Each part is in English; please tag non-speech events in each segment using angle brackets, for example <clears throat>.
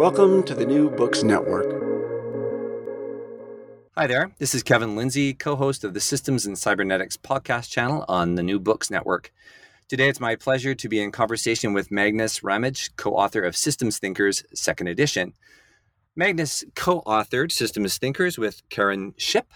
Welcome to the New Books Network. Hi there. This is Kevin Lindsay, co host of the Systems and Cybernetics podcast channel on the New Books Network. Today, it's my pleasure to be in conversation with Magnus Ramage, co author of Systems Thinkers, second edition. Magnus co authored Systems Thinkers with Karen Shipp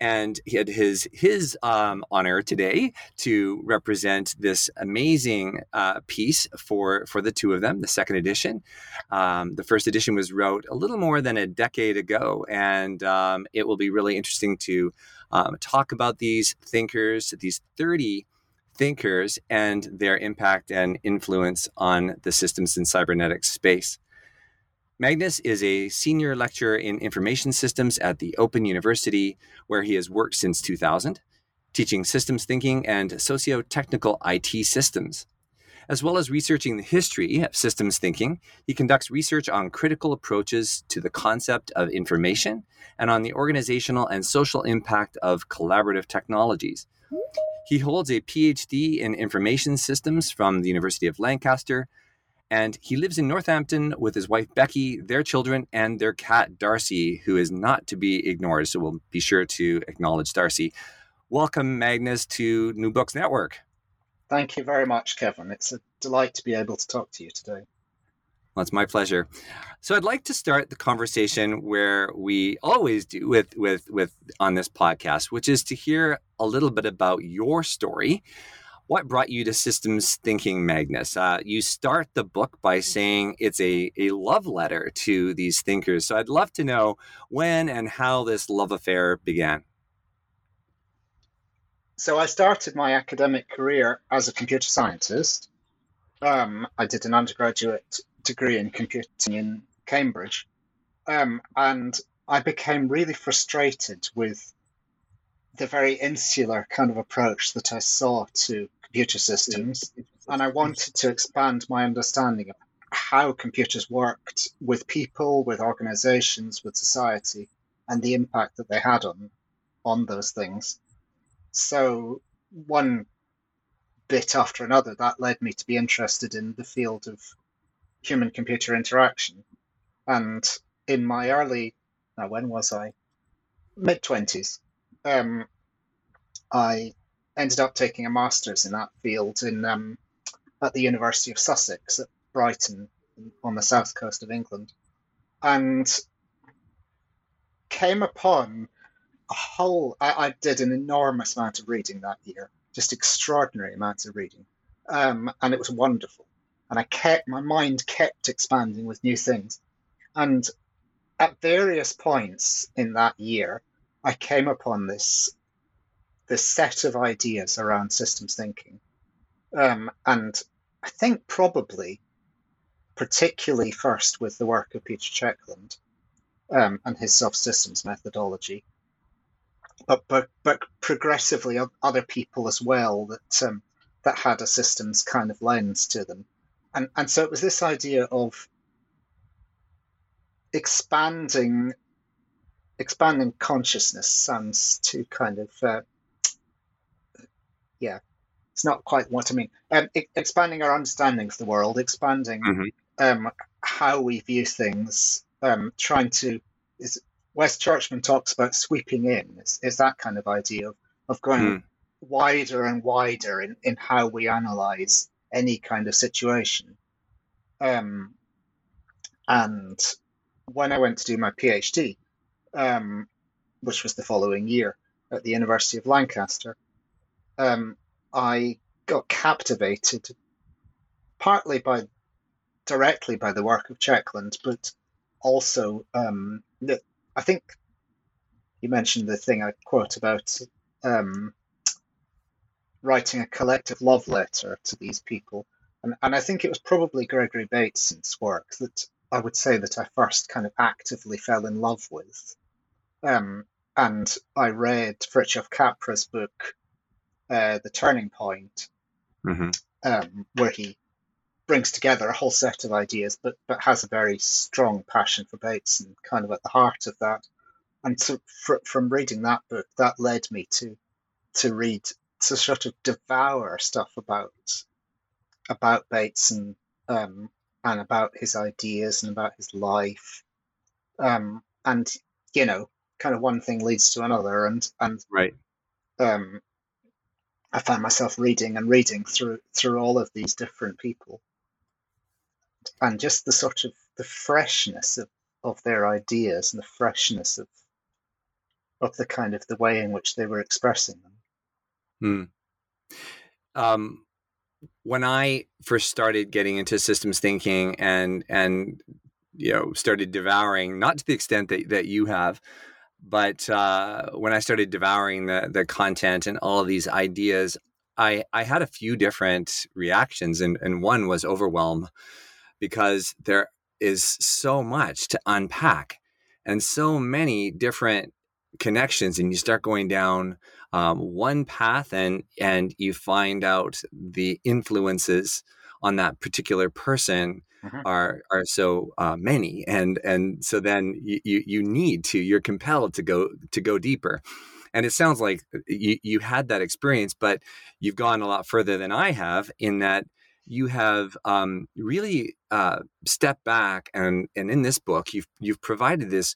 and he had his his um, honor today to represent this amazing uh, piece for for the two of them, the second edition. Um, the first edition was wrote a little more than a decade ago, and um, it will be really interesting to um, talk about these thinkers, these thirty thinkers, and their impact and influence on the systems and cybernetics space. Magnus is a senior lecturer in information systems at the Open University, where he has worked since 2000, teaching systems thinking and socio technical IT systems. As well as researching the history of systems thinking, he conducts research on critical approaches to the concept of information and on the organizational and social impact of collaborative technologies. He holds a PhD in information systems from the University of Lancaster and he lives in Northampton with his wife Becky, their children, and their cat Darcy, who is not to be ignored. So we'll be sure to acknowledge Darcy. Welcome, Magnus, to New Books Network. Thank you very much, Kevin. It's a delight to be able to talk to you today. Well, it's my pleasure. So I'd like to start the conversation where we always do with with with on this podcast, which is to hear a little bit about your story what brought you to systems thinking, Magnus? Uh, you start the book by saying it's a, a love letter to these thinkers. So I'd love to know when and how this love affair began. So I started my academic career as a computer scientist. Um, I did an undergraduate degree in computing in Cambridge. Um, and I became really frustrated with the very insular kind of approach that I saw to computer systems, and I wanted to expand my understanding of how computers worked with people, with organizations, with society, and the impact that they had on on those things. So one bit after another, that led me to be interested in the field of human computer interaction. And in my early, now when was I? Mid 20s, um, I ended up taking a master's in that field in um, at the University of Sussex at Brighton on the south coast of England, and came upon a whole. I, I did an enormous amount of reading that year, just extraordinary amounts of reading, um, and it was wonderful. And I kept my mind kept expanding with new things, and at various points in that year, I came upon this this set of ideas around systems thinking. Um, and I think probably, particularly first with the work of Peter Checkland um, and his soft systems methodology, but but but progressively other people as well that um, that had a systems kind of lens to them, and and so it was this idea of expanding expanding consciousness sounds too kind of uh, yeah it's not quite what i mean um, expanding our understanding of the world expanding mm-hmm. um, how we view things um, trying to is wes churchman talks about sweeping in is, is that kind of idea of, of going mm. wider and wider in, in how we analyze any kind of situation um, and when I went to do my PhD, um, which was the following year at the University of Lancaster, um, I got captivated partly by directly by the work of Checkland, but also um, I think you mentioned the thing I quote about um, writing a collective love letter to these people. And, and I think it was probably Gregory Bateson's work that I would say that I first kind of actively fell in love with. Um, and I read Fritjof Capra's book, uh, The Turning Point, mm-hmm. um, where he brings together a whole set of ideas, but but has a very strong passion for Bateson, kind of at the heart of that. And so, fr- from reading that book, that led me to to read to sort of devour stuff about about Bateson um, and about his ideas and about his life. Um, and you know, kind of one thing leads to another, and and right. Um, I found myself reading and reading through through all of these different people, and just the sort of the freshness of, of their ideas and the freshness of of the kind of the way in which they were expressing them. Hmm. Um, when I first started getting into systems thinking and and you know started devouring, not to the extent that that you have, but uh, when I started devouring the the content and all of these ideas, I I had a few different reactions, and and one was overwhelm because there is so much to unpack and so many different connections, and you start going down um, one path and and you find out the influences on that particular person mm-hmm. are are so uh, many and and so then you, you you need to you're compelled to go to go deeper and it sounds like uh, you you had that experience but you've gone a lot further than I have in that you have um, really uh, stepped back and and in this book you've you've provided this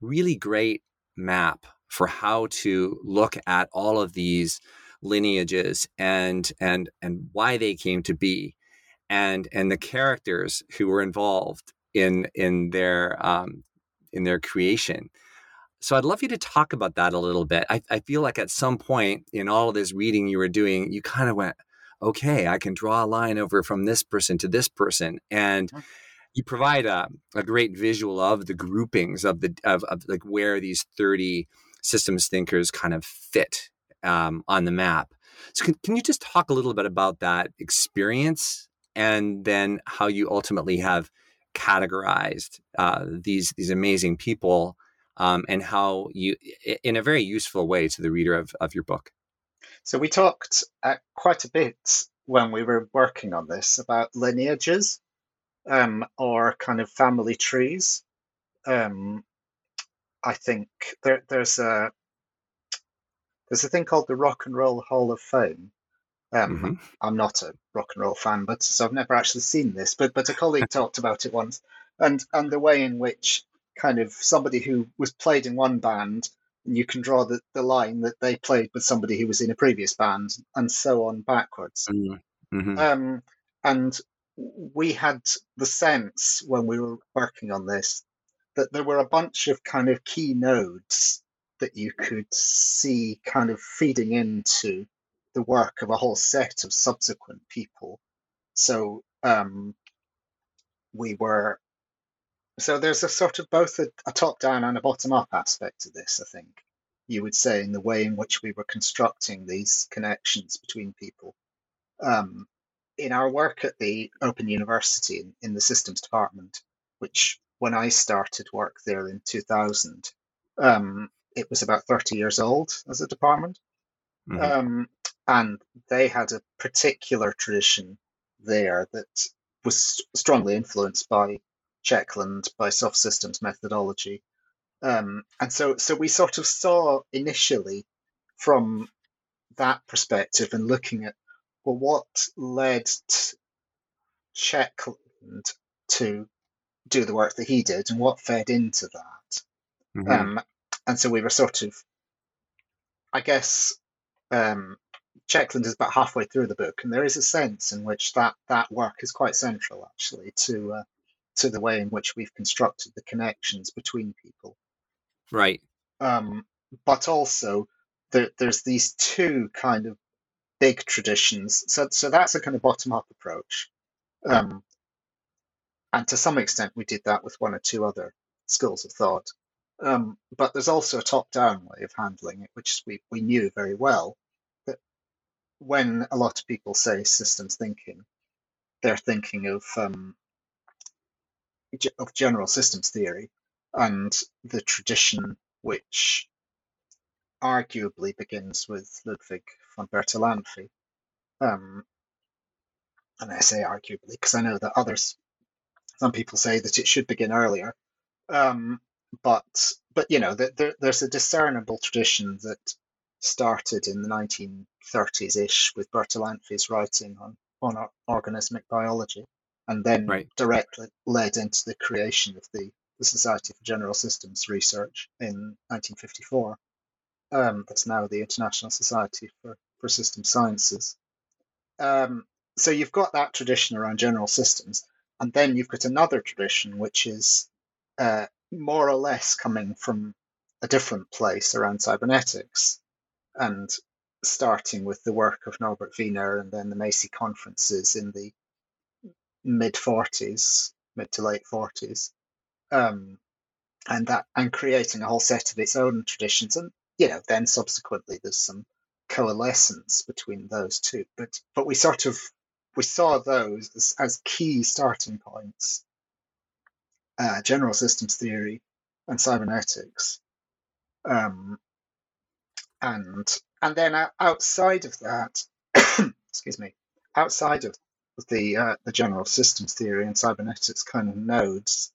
really great map for how to look at all of these lineages and and and why they came to be and and the characters who were involved in in their um, in their creation so i'd love you to talk about that a little bit I, I feel like at some point in all of this reading you were doing you kind of went okay i can draw a line over from this person to this person and mm-hmm. you provide a, a great visual of the groupings of the of, of like where these 30 systems thinkers kind of fit um, on the map. So, can, can you just talk a little bit about that experience and then how you ultimately have categorized uh, these these amazing people um, and how you, in a very useful way, to the reader of, of your book? So, we talked uh, quite a bit when we were working on this about lineages um, or kind of family trees. Um, I think there, there's a there's a thing called the Rock and Roll Hall of Fame. Um, mm-hmm. I'm not a rock and roll fan, but so I've never actually seen this. But but a colleague <laughs> talked about it once, and and the way in which kind of somebody who was played in one band, you can draw the, the line that they played with somebody who was in a previous band, and so on backwards. Mm-hmm. mm-hmm. Um, and we had the sense when we were working on this that there were a bunch of kind of key nodes that you could see kind of feeding into the work of a whole set of subsequent people. So um, we were, so there's a sort of both a, a top down and a bottom up aspect to this, I think you would say, in the way in which we were constructing these connections between people. Um, in our work at the Open University in, in the systems department, which when I started work there in 2000, um, it was about 30 years old as a department. Mm-hmm. Um, and they had a particular tradition there that was strongly influenced by Checkland by Soft Systems methodology. Um, and so, so we sort of saw initially from that perspective and looking at well, what led Checkland to do the work that he did and what fed into that. Mm-hmm. Um, and so we were sort of, I guess, um, Checkland is about halfway through the book, and there is a sense in which that that work is quite central, actually, to uh, to the way in which we've constructed the connections between people. Right. Um, but also, there, there's these two kind of big traditions. So, so that's a kind of bottom up approach. Um, and to some extent, we did that with one or two other schools of thought. Um, but there's also a top down way of handling it, which we, we knew very well when a lot of people say systems thinking, they're thinking of um, of general systems theory and the tradition which arguably begins with Ludwig von Bertalanffy. Um, and I say arguably because I know that others, some people say that it should begin earlier. Um, but but you know, there, there's a discernible tradition that started in the 1930s ish with Bertalanffy's writing on on organismic biology, and then right. directly led into the creation of the, the Society for General Systems Research in 1954 um, that's now the International Society for, for System Sciences. Um, so you've got that tradition around general systems, and then you've got another tradition which is uh, more or less coming from a different place around cybernetics, and starting with the work of Norbert Wiener and then the Macy conferences in the mid 40s, mid to late 40s, um, and that and creating a whole set of its own traditions. And you know, then subsequently there's some coalescence between those two. But but we sort of we saw those as, as key starting points. Uh, general systems theory and cybernetics, um, and and then outside of that, <coughs> excuse me, outside of the uh, the general systems theory and cybernetics kind of nodes,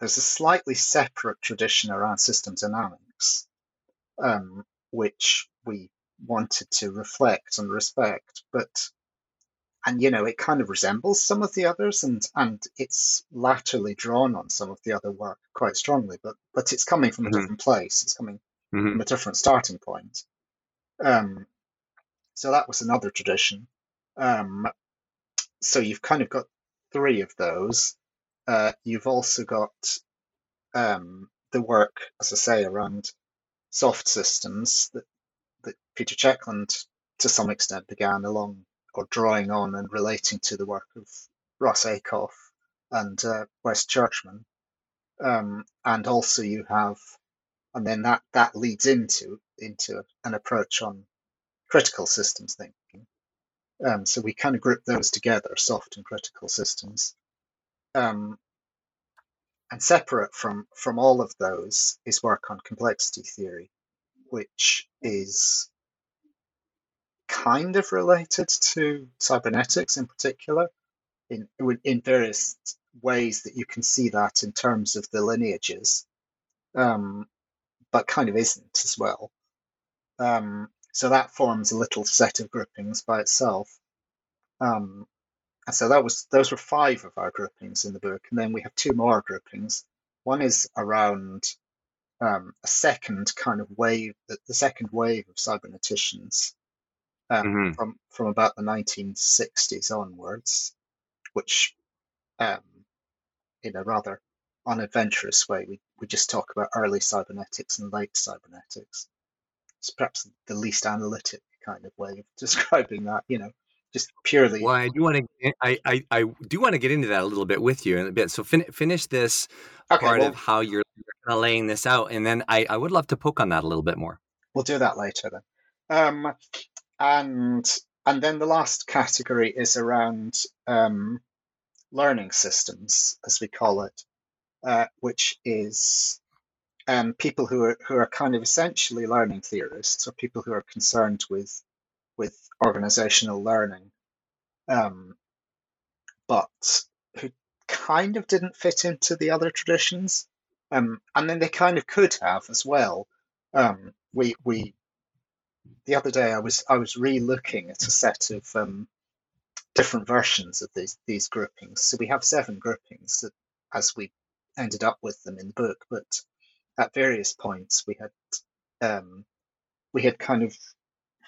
there's a slightly separate tradition around system dynamics um, which we wanted to reflect and respect. But and you know it kind of resembles some of the others and and it's laterally drawn on some of the other work quite strongly but but it's coming from a mm-hmm. different place it's coming mm-hmm. from a different starting point um so that was another tradition um so you've kind of got three of those uh you've also got um the work as i say around soft systems that, that Peter Checkland to some extent began along or drawing on and relating to the work of Russ Ackoff and uh, Wes Churchman. Um, and also you have, and then that, that leads into into an approach on critical systems thinking. Um, so we kind of group those together, soft and critical systems. Um, and separate from, from all of those is work on complexity theory, which is kind of related to cybernetics in particular, in, in various ways that you can see that in terms of the lineages, um, but kind of isn't as well. Um, so that forms a little set of groupings by itself. Um, and so that was those were five of our groupings in the book, and then we have two more groupings. One is around um, a second kind of wave, the, the second wave of cyberneticians um, mm-hmm. from from about the 1960s onwards, which, um, in a rather unadventurous way, we, we just talk about early cybernetics and late cybernetics. It's perhaps the least analytic kind of way of <laughs> describing that. You know, just purely. Well, I do want to. I, I, I do want to get into that a little bit with you in a bit. So fin- finish this okay, part well, of how you're, kind of laying this out, and then I, I would love to poke on that a little bit more. We'll do that later then. Um, and and then the last category is around um, learning systems, as we call it, uh, which is um, people who are who are kind of essentially learning theorists, or people who are concerned with with organizational learning, um, but who kind of didn't fit into the other traditions, um, and then they kind of could have as well. Um, we we the other day I was I was re-looking at a set of um, different versions of these these groupings. So we have seven groupings as we ended up with them in the book, but at various points we had um, we had kind of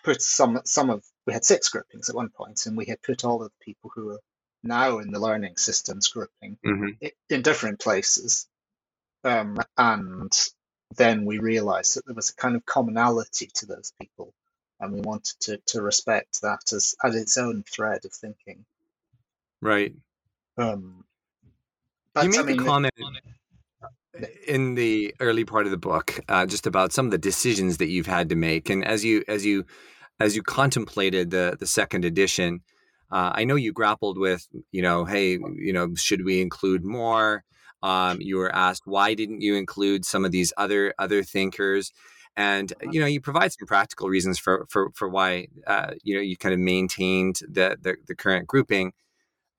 put some some of we had six groupings at one point, and we had put all of the people who were now in the learning systems grouping Mm-hmm. in different places, um, and then we realised that there was a kind of commonality to those people, and we wanted to to respect that as as its own thread of thinking. Right. Um, you made I mean, the comment in the early part of the book uh, just about some of the decisions that you've had to make, and as you as you as you contemplated the the second edition, uh, I know you grappled with you know, hey, you know, should we include more? Um, you were asked why didn't you include some of these other other thinkers, and you know you provide some practical reasons for for for why uh, you know you kind of maintained the the, the current grouping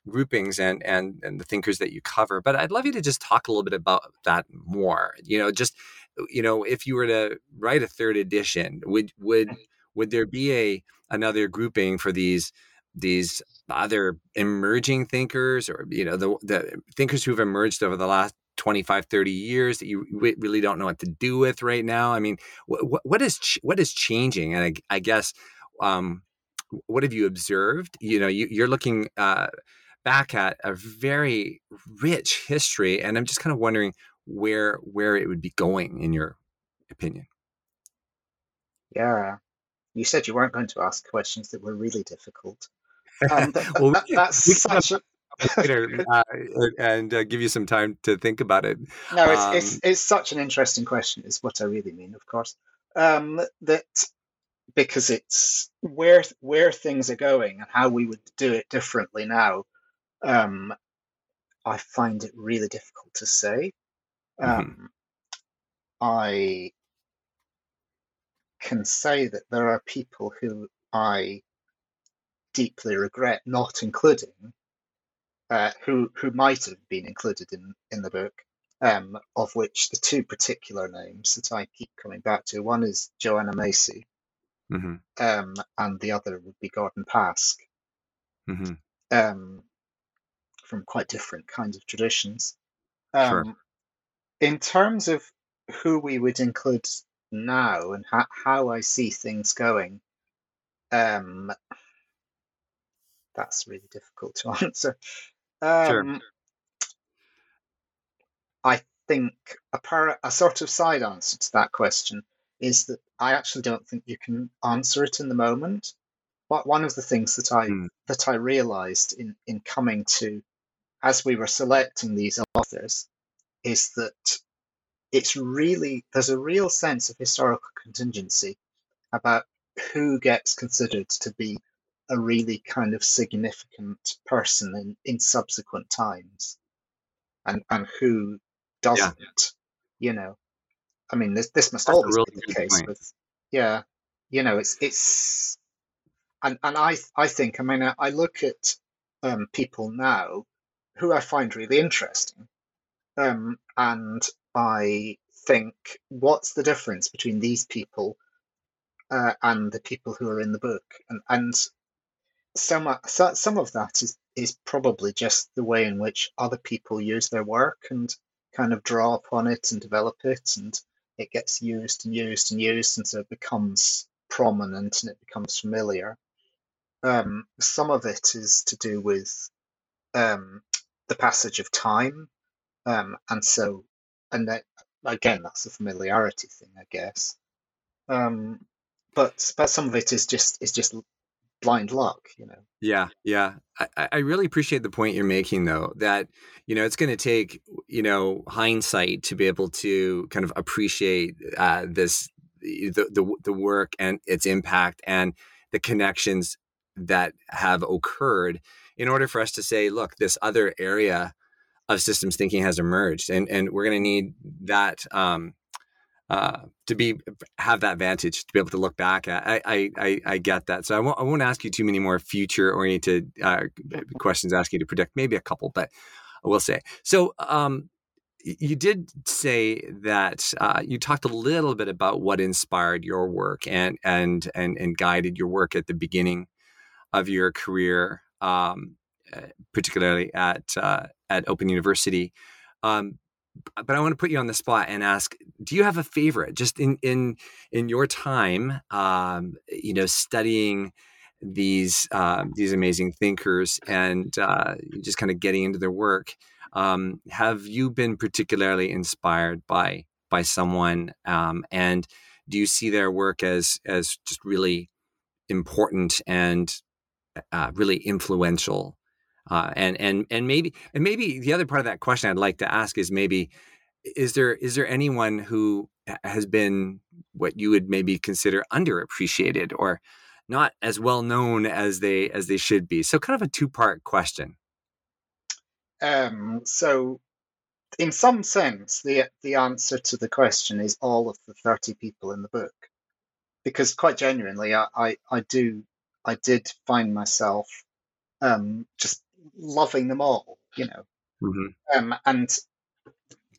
groupings and and and the thinkers that you cover but i'd love you to just talk a little bit about that more you know just you know if you were to write a third edition would would would there be a another grouping for these these other emerging thinkers or you know the the thinkers who've emerged over the last 25 30 years that you really don't know what to do with right now? I mean what what is what is changing? And i, I guess um what have you observed? You know you, you're looking uh back at a very rich history and i'm just kind of wondering where where it would be going in your opinion yeah, you said you weren't going to ask questions that were really difficult. Um, <laughs> well, that- can- that's we such a later <laughs> uh, and uh, give you some time to think about it no, it's, it's Um, it's such an interesting question. Is what I really mean, of course. Um, that because it's where where things are going and how we would do it differently now. Um, I find it really difficult to say. Mhm. Um, I can say that there are people who I deeply regret not including, uh, who who might have been included in in the book. Um, of which the two particular names that I keep coming back to, one is Joanna Macy, mhm, um, and the other would be Gordon Pask, mhm. um, from quite different kinds of traditions. Um, Sure. In terms of who we would include now and ha- how I see things going, um, that's really difficult to <laughs> answer. Sure. Um, I think a, par- a sort of side answer to that question is that I actually don't think you can answer it in the moment. But one of the things that I Mm. that I realized in in coming to as we were selecting these authors is that it's really there's a real sense of historical contingency about who gets considered to be a really kind of significant person in, in subsequent times and and who doesn't you know i mean this this must That's always really be the case point. with yeah you know it's it's and and i i think i mean i, I look at um people now who i find really interesting um and i think what's the difference between these people uh, and the people who are in the book? And and some so- some of that is is probably just the way in which other people use their work and kind of draw upon it and develop it and it gets used and used and used and so it becomes prominent and it becomes familiar. Um, some of it is to do with um, the passage of time. Um, and so and that again that's a familiarity thing i guess. Um, but but some of it is just is just blind luck you know? Yeah, yeah. I, I really appreciate the point you're making, though, that, you know, it's going to take, you know, hindsight to be able to kind of appreciate uh, this, the, the, the work and its impact and the connections that have occurred in order for us to say, look, this other area of systems thinking has emerged. And, and we're going to need that. Um, uh, to be have that vantage to be able to look back at. I I, I, get that. So I won't I won't ask you too many more future oriented uh, questions. Ask you to predict maybe a couple, but I will say. So, um, you did say that uh, you talked a little bit about what inspired your work and and and and guided your work at the beginning of your career, um, uh, particularly at uh, at Open University. Um, but I want to put you on the spot and ask: Do you have a favorite, just in in in your time, um, you know, studying these uh, these amazing thinkers and uh, just kind of getting into their work? Um, have you been particularly inspired by by someone, um, and do you see their work as as just really important and uh, really influential? Uh, and and and maybe and maybe the other part of that question I'd like to ask is maybe is there is there anyone who has been what you would maybe consider underappreciated or not as well known as they as they should be? So kind of a two part question. Um, so, in some sense, the the answer to the question is all of the thirty people in the book, because quite genuinely, I I, I do I did find myself um, just loving them all, you know, mm-hmm. um, and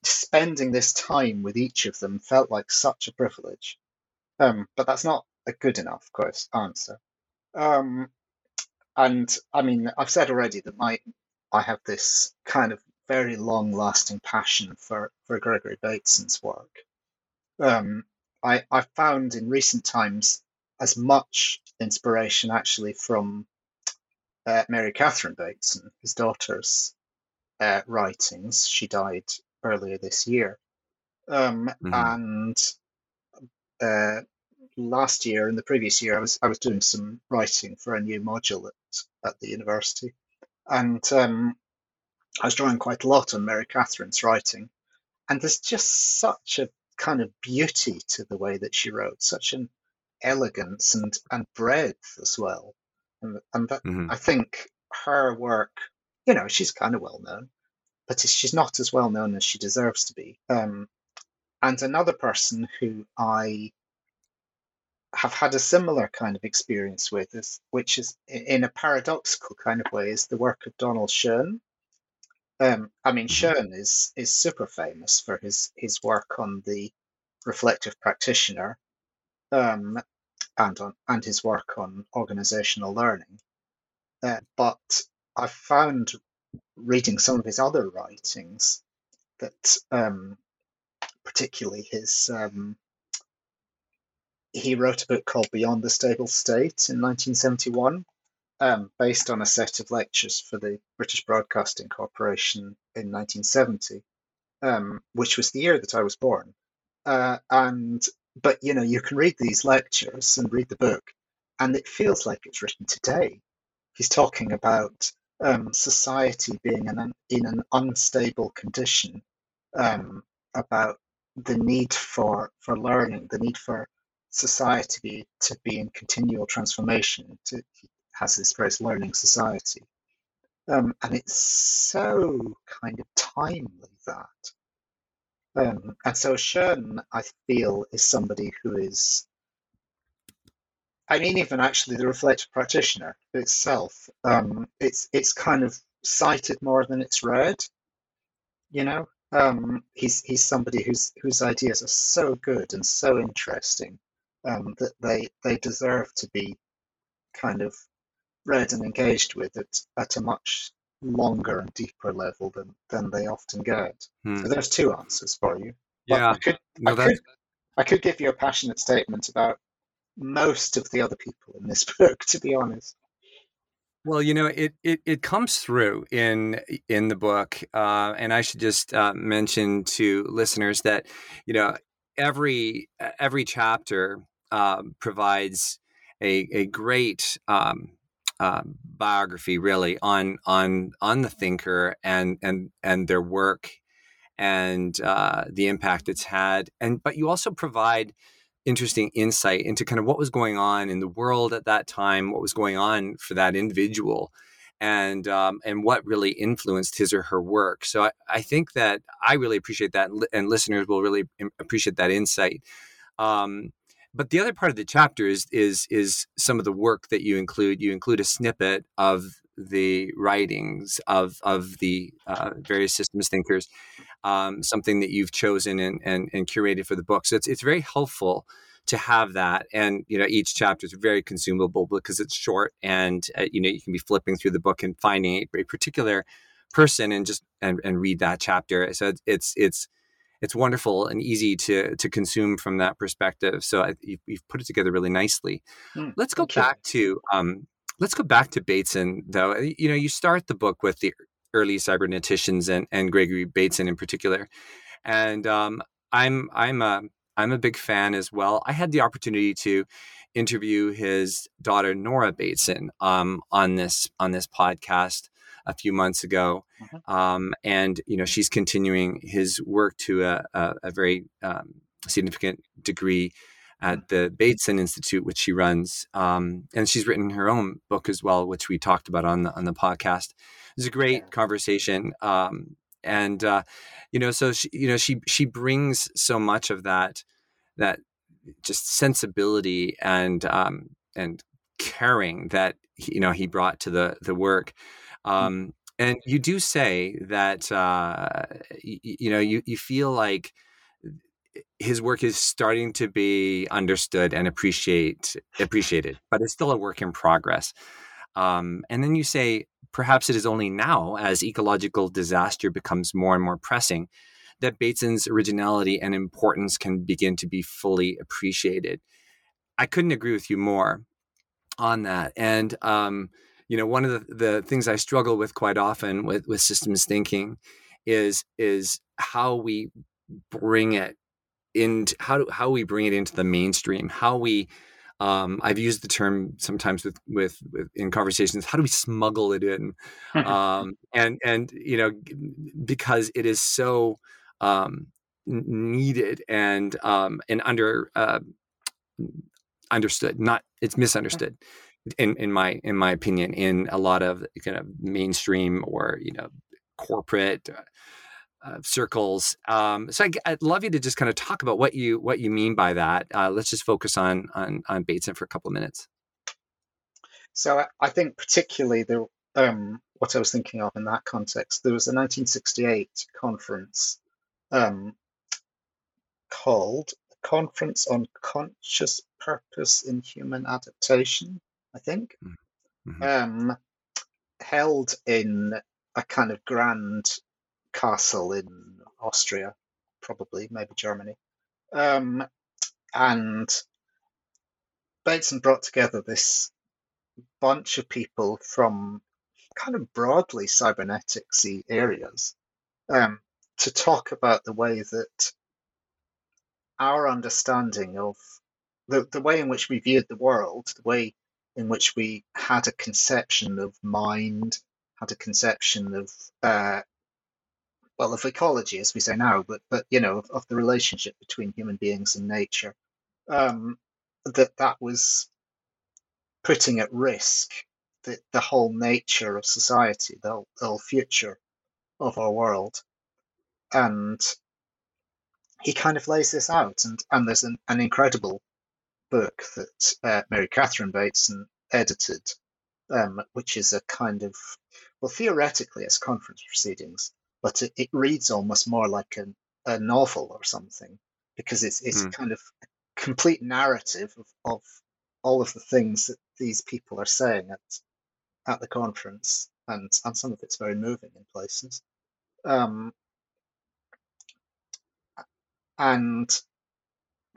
spending this time with each of them felt like such a privilege. Um, but that's not a good enough answer. Um, and I mean, I've said already that my I have this kind of very long lasting passion for, for Gregory Bateson's work. Um, I, I found in recent times as much inspiration actually from uh, Mary Catherine Bateson, his daughter's uh, writings. She died earlier this year. Um, mm-hmm. And uh, last year and the previous year, I was I was doing some writing for a new module at, at the university, and um, I was drawing quite a lot on Mary Catherine's writing, and there's just such a kind of beauty to the way that she wrote, such an elegance and and breadth as well, and and that, mm-hmm. I think her work, you know, she's kind of well known, but she's not as well known as she deserves to be. Um, and another person who I have had a similar kind of experience with, is, which is in a paradoxical kind of way, is the work of Donald Schoen. Um, I mean, mm-hmm. Schoen is is super famous for his his work on the reflective practitioner, um, and on and his work on organizational learning. Uh, but I found reading some of his other writings that, um, particularly his um, he wrote a book called Beyond the Stable State in 1971, um, based on a set of lectures for the British Broadcasting Corporation in 1970, um, which was the year that I was born. Uh, and but you know, you can read these lectures and read the book, and it feels like it's written today. He's talking about um, society being an, in an unstable condition, um, about the need for for learning, the need for society to be in continual transformation. To, has this phrase, learning society. Um, and it's so kind of timely that. Um, and so Schoen, I feel, is somebody who is, I mean, even actually the reflective practitioner itself, um, it's it's kind of cited more than it's read. You know, um, he's he's somebody whose whose ideas are so good and so interesting um, that they they deserve to be kind of read and engaged with at, at a much longer and deeper level than, than they often get. Hmm. So there's two answers for you. But yeah, I could, no, I, could, I could give you a passionate statement about most of the other people in this <laughs> book, to be honest. Well, you know, it it, it comes through in in the book, uh, and I should just uh, mention to listeners that you know every every chapter um, provides a, a great um, uh, biography, really, on on on the thinker and and and their work and uh, the impact it's had. And but you also provide interesting insight into kind of what was going on in the world at that time, what was going on for that individual, and um, and what really influenced his or her work. So I, I think that I really appreciate that, and listeners will really appreciate that insight. Um, but the other part of the chapter is is is some of the work that you include. You include a snippet of the writings of of the uh, various systems thinkers, um, something that you've chosen and, and, and curated for the book. So it's it's very helpful to have that, and you know each chapter is very consumable because it's short, and uh, you know you can be flipping through the book and finding a, particular person and just and, and read that chapter. So it's it's it's wonderful and easy to to consume from that perspective. So I, you've, you've, put it together really nicely. Mm, let's go back to um, let's go back to Bateson though. You know, you start the book with the early cyberneticians and and Gregory Bateson in particular, and um, I'm I'm a I'm a big fan as well. I had the opportunity to interview his daughter Nora Bateson um, on this on this podcast a few months ago, mm-hmm. um, and you know she's continuing his work to a, a, a very um, significant degree at mm. the Bateson Institute, which she runs, um, and she's written her own book as well, which we talked about on the on the podcast. It was a great conversation, um, and uh, you know, so she, you know, she she brings so much of that that just sensibility and um, and caring that you know he brought to the the work. Um, and you do say that uh, you, you know you you feel like his work is starting to be understood and appreciate appreciated, but it's still a work in progress. Um, and then you say perhaps it is only now, as ecological disaster becomes more and more pressing, that Bateson's originality and importance can begin to be fully appreciated. I couldn't agree with you more on that. And um, you know one of the, the things i struggle with quite often with with systems thinking is is how we bring it into how do, how we bring it into the mainstream how we um, I've used the term sometimes with, with, with in conversations. How do we smuggle it in? <laughs> um, and and you know because it is so um, needed and um, and under uh, understood. Not it's misunderstood in in my in my opinion, in a lot of kind of mainstream or you know corporate uh, uh, circles. Um, so I, would love you to just kind of talk about what you what you mean by that. Uh, let's just focus on on on Bateson for a couple of minutes. So I, I think particularly the um, what I was thinking of in that context, there was a 1968 conference um, called Conference on Conscious Purpose in Human Adaptation, I think, mm-hmm. um, held in a kind of grand castle in Austria, probably, maybe Germany. Um, and Bateson brought together this bunch of people from kind of broadly cyberneticsy areas um, to talk about the way that our understanding of the, the way in which we viewed the world, the way in which we had a conception of mind, had a conception of uh, well of ecology as we say now, but but you know of, of the relationship between human beings and nature. Um, that that was putting at risk the, the whole nature of society, the whole, the whole future of our world. And he kind of lays this out, and, and there's an, an incredible book that uh, Mary Catherine Bateson edited, um, which is a kind of, well, theoretically it's conference proceedings, but it, it reads almost more like a, a novel or something because it's, it's mm. kind of a complete narrative of, of all of the things that these people are saying at at the conference, and and some of it's very moving in places. Um, and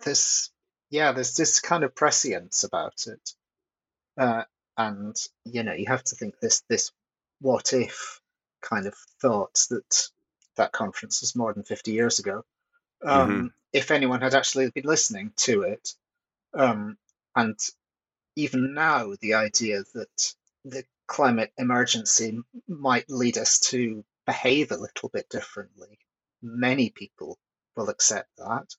this yeah, there's this kind of prescience about it. Uh, and you know, you have to think this this what if kind of thought that that conference was more than 50 years ago. Um, mm-hmm. If anyone had actually been listening to it, um, and even now, the idea that the climate emergency might lead us to behave a little bit differently, many people will accept that.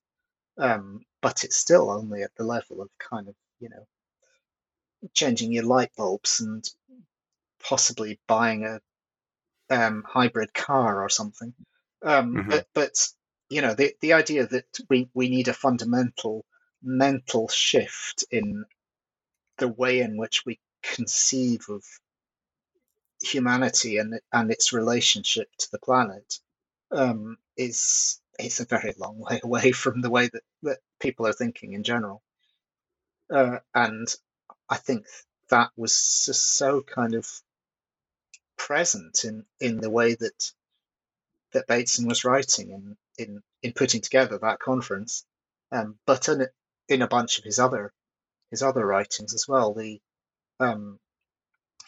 Um, but it's still only at the level of kind of you know changing your light bulbs and possibly buying a um, hybrid car or something. Um, mm-hmm. But but you know the the idea that we we need a fundamental mental shift in the way in which we conceive of humanity and and its relationship to the planet um, is is a very long way <laughs> away from the way that, that people are thinking in general. Uh, and I think that was just so kind of present in, in the way that that Bateson was writing in, in, in putting together that conference, um, but in, in a bunch of his other his other writings as well. The um,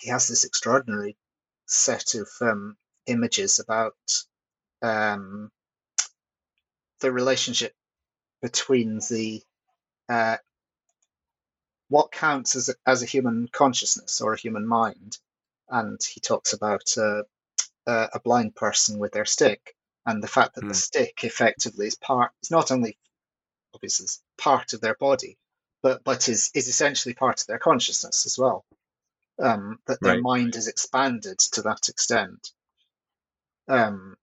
he has this extraordinary set of um, images about um, the relationship between the uh, what counts as a, as a human consciousness or a human mind, and he talks about uh, a blind person with their stick and the fact that mm. the hmm. stick effectively is part is not only obviously part of their body, but but is is essentially part of their consciousness as well. Um, that their right. mind is expanded to that extent. Um,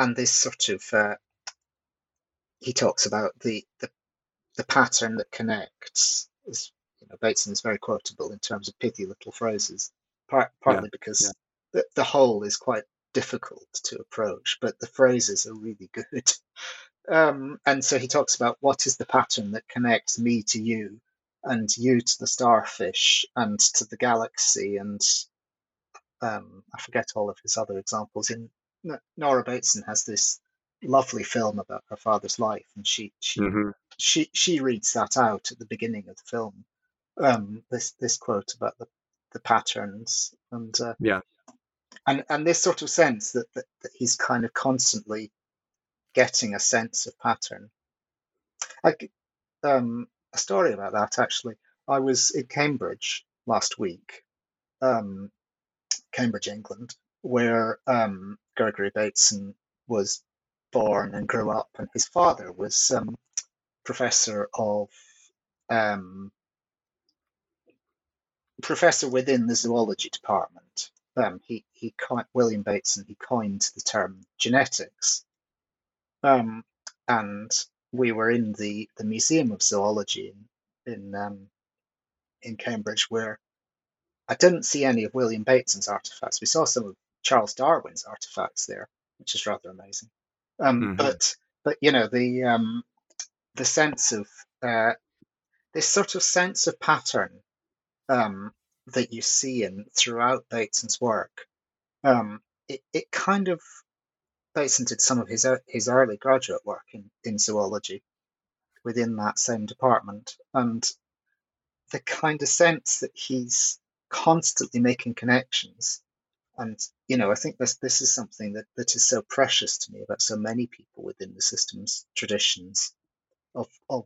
and this sort of uh, he talks about the, the the pattern that connects. Is, you know, Bateson is very quotable in terms of pithy little phrases, part, partly yeah, because yeah. The, the whole is quite difficult to approach, but the phrases are really <laughs> good. Um, and so he talks about what is the pattern that connects me to you, and you to the starfish, and to the galaxy, and um, I forget all of his other examples. In Nora Bateson has this lovely film about her father's life, and she she mm-hmm. she she reads that out at the beginning of the film. Um, this this quote about the the patterns and uh, yeah, and and this sort of sense that, that that he's kind of constantly getting a sense of pattern. I, um, a story about that actually. I was in Cambridge last week, um, Cambridge, England, where um, Gregory Bateson was born and grew up, and his father was um, professor of um, professor within the zoology department. Um, he he William Bateson he coined the term genetics, um, and we were in the, the Museum of Zoology in in, um, in Cambridge where I didn't see any of William Bateson's artifacts. We saw some of Charles Darwin's artifacts there, which is rather amazing. Um, mm-hmm. But but you know the um, the sense of uh, this sort of sense of pattern um, that you see in throughout Bateson's work, um, it, it kind of Bateson did some of his his early graduate work in, in zoology within that same department, and the kind of sense that he's constantly making connections and you know, I think this this is something that, that is so precious to me about so many people within the systems traditions of of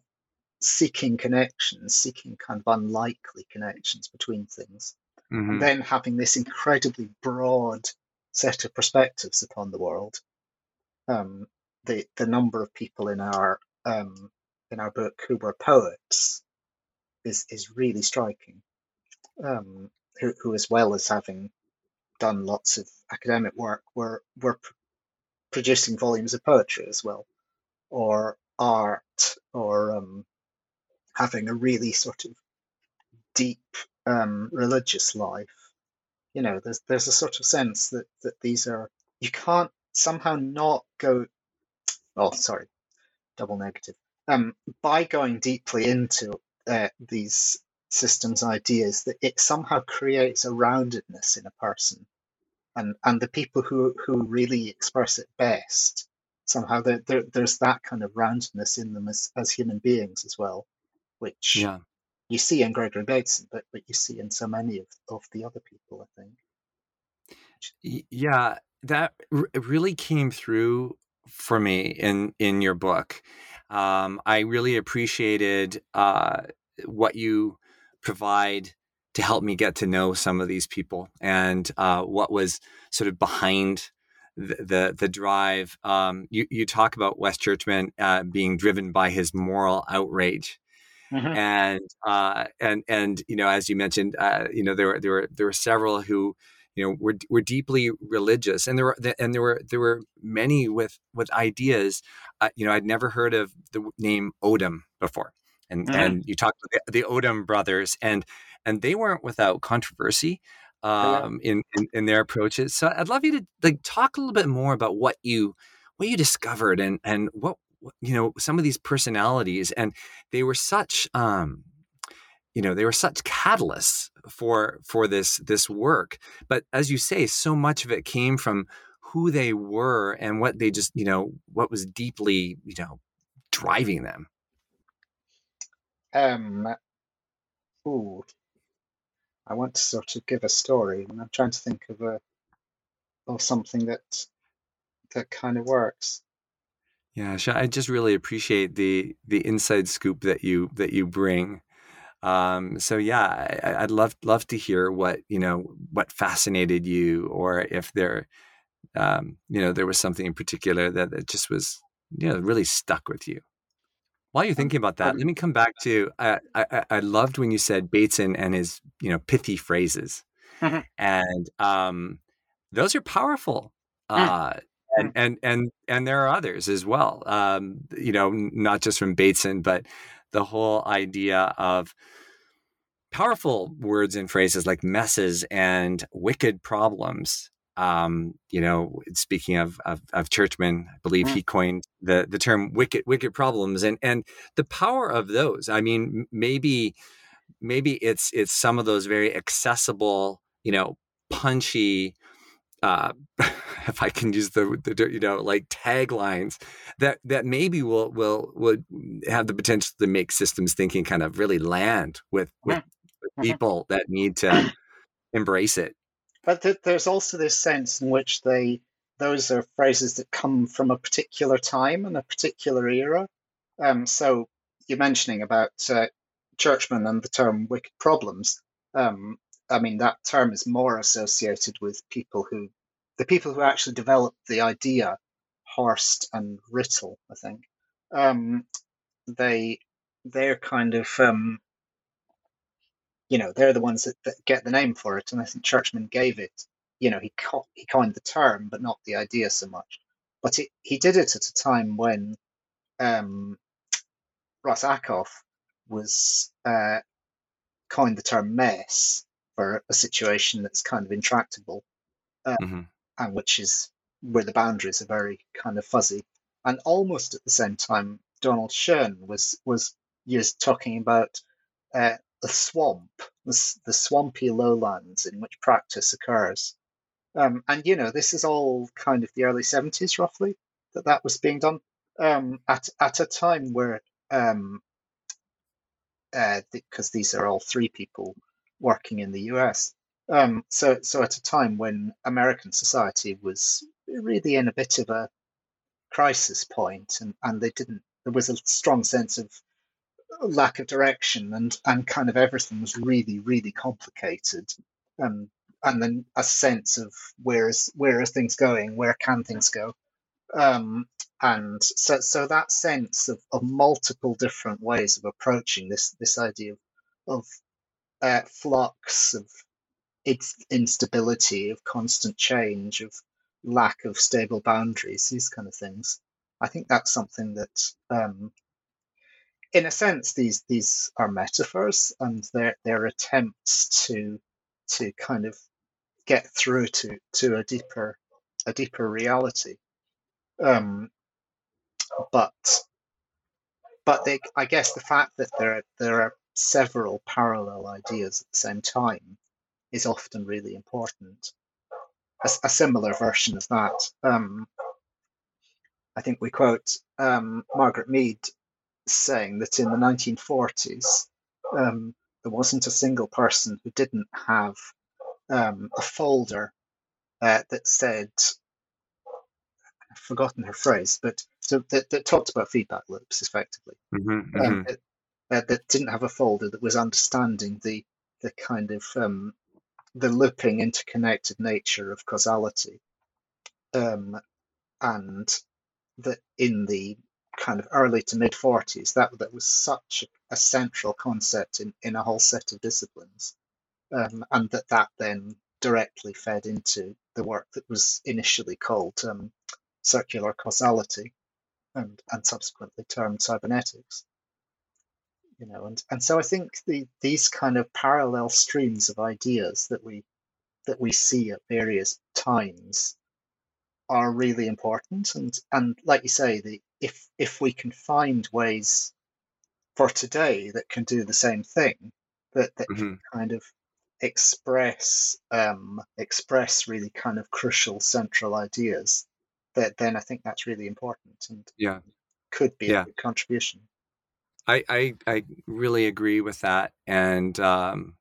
seeking connections, seeking kind of unlikely connections between things, mm-hmm. and then having this incredibly broad set of perspectives upon the world. Um, the the number of people in our um, in our book who were poets is is really striking. Um, who, who, as well as having done lots of academic work were were pr- producing volumes of poetry as well, or art, or um, having a really sort of deep um, religious life. You know, there's there's a sort of sense that that these are you can't somehow not go. Oh, sorry, double negative. Um, by going deeply into uh, these systems ideas that it somehow creates a roundedness in a person and and the people who who really express it best somehow there, there, there's that kind of roundness in them as, as human beings as well which yeah. you see in gregory bateson but but you see in so many of, of the other people i think yeah that r- really came through for me in in your book um, i really appreciated uh, what you provide to help me get to know some of these people and uh, what was sort of behind the the, the drive. Um, you you talk about West Churchman uh, being driven by his moral outrage. Mm-hmm. And uh, and and you know, as you mentioned, uh, you know there were there were there were several who you know were were deeply religious, and there were and there were there were many with with ideas. Uh, you know, I'd never heard of the name Odum before, and mm-hmm. and you talked about the, the Odum brothers, and and they weren't without controversy um, in, in, in their approaches. So I'd love you to like talk a little bit more about what you what you discovered and and what you know some of these personalities and they were such um, you know they were such catalysts for for this this work but as you say so much of it came from who they were and what they just you know what was deeply you know driving them um ooh i want to sort of give a story and i'm trying to think of a of something that that kind of works yeah i just really appreciate the the inside scoop that you that you bring um, so yeah, I, would love love to hear what you know what fascinated you, or if there, um, you know, there was something in particular that, that just was you know really stuck with you. While you're um, thinking about that, um, let me come back to I, I, I loved when you said Bateson and his you know pithy phrases, mm-hmm. and um, those are powerful. Mm. Uh, and and and and there are others as well. Um, you know, not just from Bateson, but the whole idea of powerful words and phrases like messes and wicked problems. Um, you know, speaking of, of, of Churchman, I believe mm. he coined the, the term wicked, wicked problems and, and the power of those. I mean, maybe, maybe it's, it's some of those very accessible, you know, punchy, uh, <laughs> if I can use the, the you know like taglines that that maybe will will would have the potential to make systems thinking kind of really land with with, with mm-hmm. people that need to <clears throat> embrace it. But th- there's also this sense in which they those are phrases that come from a particular time and a particular era. Um, so you're mentioning about uh, Churchman and the term wicked problems. Um, I mean, that term is more associated with people who, the people who actually developed the idea, Horst and Rittel, I think. Um, they, they're kind of, um, you know, they're the ones that, that, get the name for it. And I think Churchman gave it, you know, he, co- he coined the term, but not the idea so much. But it, he did it at a time when um, Russ Ackoff was uh, coined the term mess for a situation that's kind of intractable, uh, mm-hmm. and which is where the boundaries are very kind of fuzzy. And almost at the same time, Donald Schoen was was used talking about uh, the swamp, the, the, swampy lowlands in which practice occurs. Um, and you know, this is all kind of the early seventies, roughly, that that was being done um, at at a time where um, because uh, these are all three people working in the US. Um, so, so at a time when American society was really in a bit of a crisis point, and, and they didn't, there was a strong sense of lack of direction, and and kind of everything was really, really complicated, um, and then a sense of where is where are things going, where can things go, um, and so so that sense of, of multiple different ways of approaching this this idea of, of uh, flux of its instability, of constant change, of lack of stable boundaries, these kind of things. I think that's something that, um, in a sense, these these are metaphors, and they're they're attempts to to kind of get through to to a deeper a deeper reality. Um, but but they, I guess the fact that there are, there are several parallel ideas at the same time is often really important. A, a similar version of that, um, I think we quote um, Margaret Mead saying that in the 1940s, um, there wasn't a single person who didn't have um, a folder uh, that said, I've forgotten her phrase, but so that, that talked about feedback loops effectively. Mm-hmm, um, mm-hmm uh, that didn't have a folder that was understanding the the kind of um, the looping interconnected nature of causality um, and that in the kind of early to mid 40s that that was such a central concept in, in a whole set of disciplines um, and that that then directly fed into the work that was initially called um, circular causality and, and subsequently termed cybernetics. You know, and and so I think the these kind of parallel streams of ideas that we that we see at various times are really important, and and like you say, the if if we can find ways for today that can do the same thing, that that mm-hmm. kind of express um, express really kind of crucial central ideas, that then I think that's really important and yeah could be yeah. a contribution. I, I, I really agree with that, and um,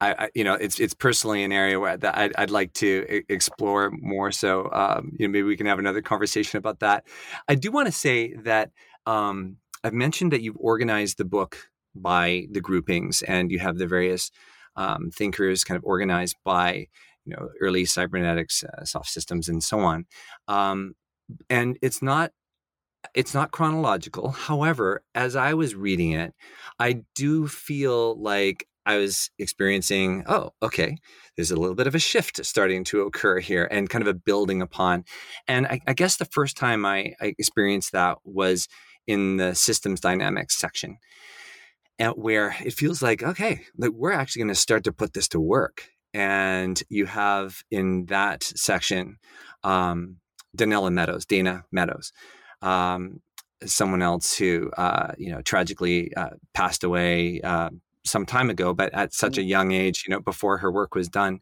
I, I, you know it's it's personally an area where that I'd, I'd like to explore more. So um, you know maybe we can have another conversation about that. I do want to say that um, I've mentioned that you've organized the book by the groupings, and you have the various um, thinkers kind of organized by you know early cybernetics, uh, soft systems, and so on. Um, and it's not it's not chronological. However, as I was reading it, I do feel like I was experiencing, oh, okay, there's a little bit of a shift starting to occur here and kind of a building upon. And I, I guess the first time I, I, experienced that was in the systems dynamics section, where it feels like, okay, like we're actually going to start to put this to work. And you have in that section, um, Donella Meadows, Dana Meadows, um, someone else who uh, you know tragically uh, passed away uh, some time ago, but at such a mm-hmm. young age, you know, before her work was done.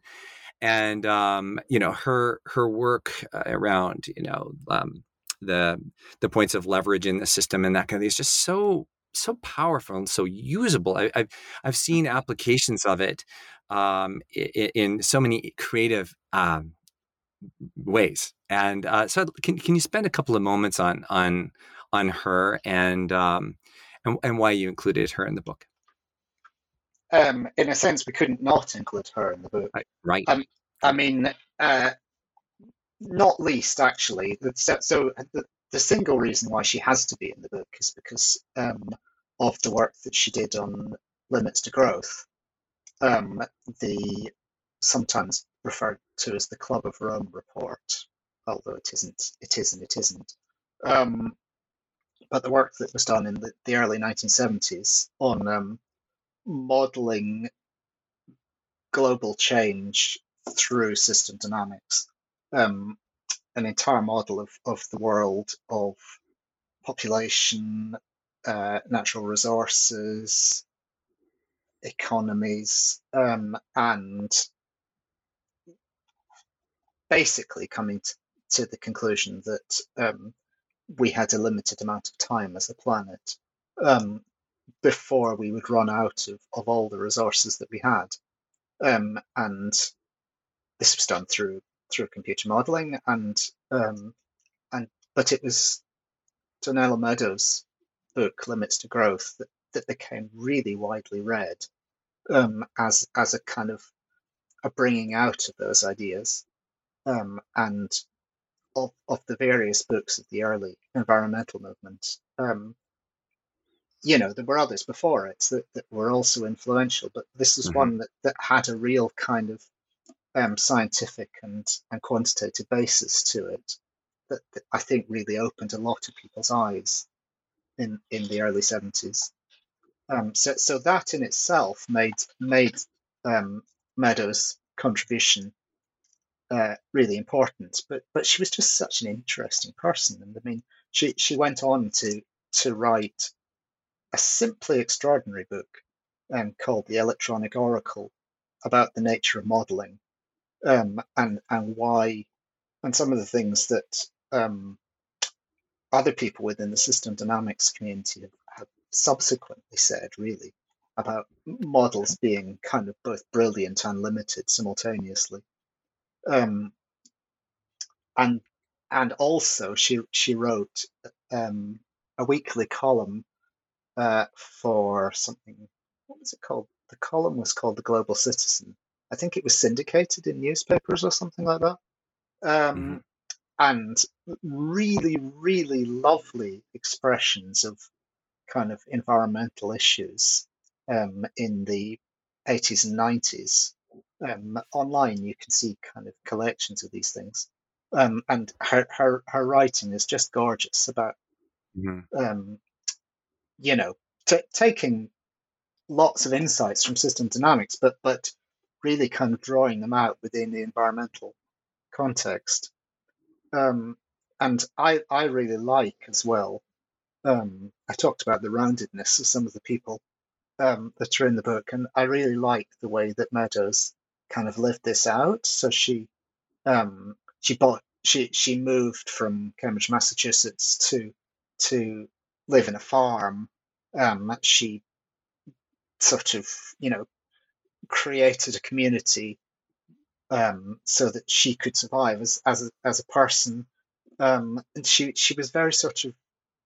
And um, you know her her work uh, around you know um, the the points of leverage in the system and that kind of thing is just so so powerful and so usable. I, have I've seen applications of it um, in, in, so many creative um, ways. And uh, so, can can you spend a couple of moments on on on her and um, and, and why you included her in the book? Um, in a sense, we couldn't not include her in the book. Right. Um, I mean, uh, not least actually. So, so the, the single reason why she has to be in the book is because um, of the work that she did on limits to growth. Um, the sometimes referred to as the Club of Rome report, although it isn't. It isn't. It isn't. Um, but the work that was done in the, the early 1970s on um, modeling global change through system dynamics, um, an entire model of, of the world of population, uh, natural resources, economies, um, and basically coming to, to the conclusion that um, we had a limited amount of time as a planet. Um, before we would run out of, of all the resources that we had. Um, and this was done through through computer modeling and um, and but it was Donella Meadows' book Limits to Growth that, that became really widely read um, as as a kind of a bringing out of those ideas um, and of, of the various books of the early environmental movement. Um, you know, there were others before it that, that were also influential, but this was mm-hmm. one that, that had a real kind of um, scientific and, and quantitative basis to it that, that, I think really opened a lot of people's eyes in, in the early 70s. Um, so, so that in itself made made um, Meadows' contribution uh, really important. But but she was just such an interesting person, and I mean, she she went on to to write a simply extraordinary book um, called The Electronic Oracle about the nature of modeling um, and and why and some of the things that um, other people within the system dynamics community have, have subsequently said really about models being kind of both brilliant and limited simultaneously. Um, and and also she she wrote um, a weekly column uh, for something. What was it called? The column was called the Global Citizen. I think it was syndicated in newspapers or something like that. Um, mm-hmm. And really, really lovely expressions of kind of environmental issues um, in the 80s and 90s um, online you can see kind of collections of these things. Um, and her, her her writing is just gorgeous about, mm-hmm. um, you know, t- taking lots of insights from system dynamics, but but really kind of drawing them out within the environmental context. Um, and I I really like as well. Um, I talked about the roundedness of some of the people um, that are in the book, and I really like the way that Meadows kind of lived this out. So she um, she bought she she moved from Cambridge, Massachusetts to to live in a farm. Um, she sort of you know created a community um, so that she could survive as as a, as a person. Um, and she she was very sort of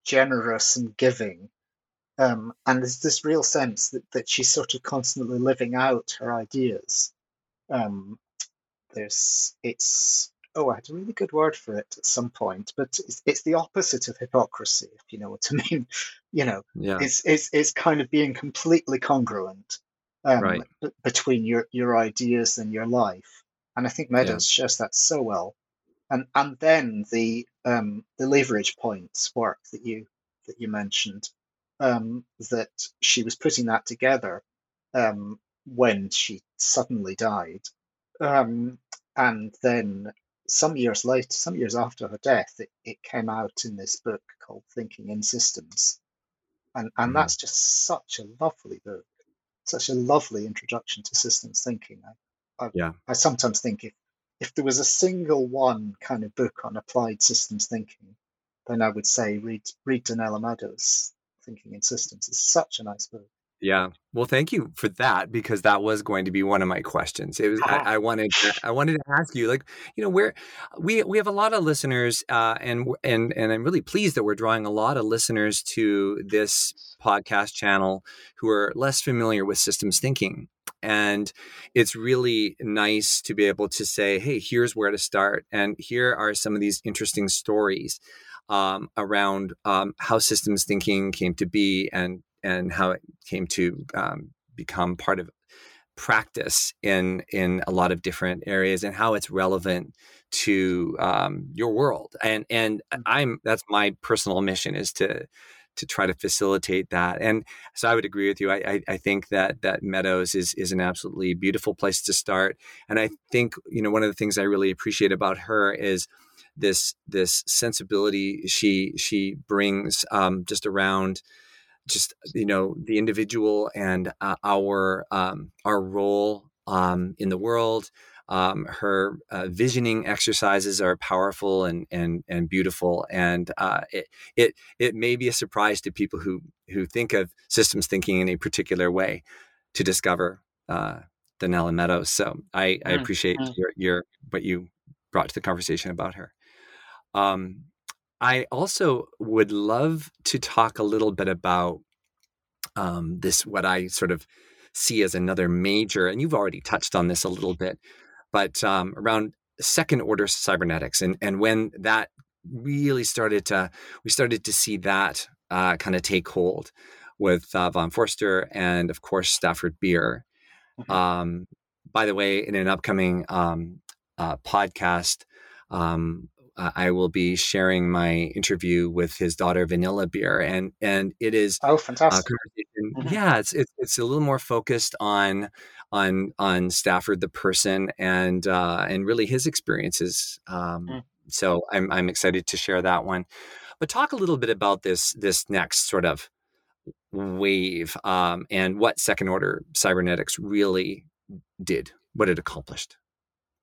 generous and giving. Um, and there's this real sense that, that she's sort of constantly living out her ideas. Um, there's it's oh, I had a really good word for it at some point, but it's, it's the opposite of hypocrisy, if you know what <laughs> I mean. You know, Yeah. it's it's it's kind of being completely congruent um, Right. b- between your your ideas and your life, and I think Meadows shows that so well. And and then the um, the leverage points work that you that you mentioned, um, that she was putting that together um, when she suddenly died, um, and then some years later, some years after her death, it, it came out in this book called Thinking in Systems, and and Mhm. that's just such a lovely book, such a lovely introduction to systems thinking. I, I, Yeah. I sometimes think if if there was a single one kind of book on applied systems thinking, then I would say read read Donella Meadows' Thinking in Systems. It's such a nice book. Yeah. Well, thank you for that because that was going to be one of my questions. It was I, Ah. I wanted to, I wanted to ask you like you know where we we have a lot of listeners uh, and and and I'm really pleased that we're drawing a lot of listeners to this podcast channel who are less familiar with systems thinking. And it's really nice to be able to say, hey, here's where to start. And here are some of these interesting stories um, around um, how systems thinking came to be and and how it came to um, become part of practice in in a lot of different areas and how it's relevant to um, your world. And and i'm that's my personal mission is to to try to facilitate that. And so i would agree with you. I i, I think that that meadows is is an absolutely beautiful place to start. And i think you know one of the things i really appreciate about her is this this sensibility she she brings um, just around just you know the individual and uh, our um, our role um, in the world. Um, her uh, visioning exercises are powerful and and and beautiful, and uh, it it it may be a surprise to people who who think of systems thinking in a particular way to discover uh, Donella Meadows. So I, I Mm, appreciate mm. your your what you brought to the conversation about her. Um, I also would love to talk a little bit about um, this, what I sort of see as another major, and you've already touched on this a little bit, but um, around second order cybernetics and, and when that really started to, we started to see that uh, kind of take hold with uh, von Förster and, of course, Stafford Beer. Mhm. Um, by the way, in an upcoming um, uh, podcast, um, uh, I will be sharing my interview with his daughter Vanilla Beer, and and it is Oh, uh, fantastic! conversation. Mhm. Yeah, it's, it's it's a little more focused on on on Stafford the person and uh, and really his experiences. Um, Mm. So I'm I'm excited to share that one. But talk a little bit about this this next sort of wave um, and what second order cybernetics really did, what it accomplished,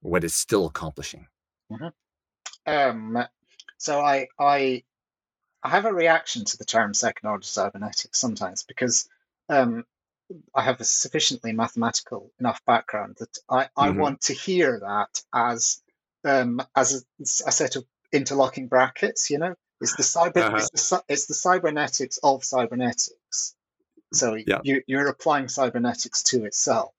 what it's still accomplishing. Um, so I I I have a reaction to the term second order cybernetics sometimes because um, I have a sufficiently mathematical enough background that I, I Mhm. want to hear that as um, as a, a set of interlocking brackets. You know, it's the cyber Uh-huh. it's the it's the cybernetics of cybernetics. So Yeah. you you're applying cybernetics to itself,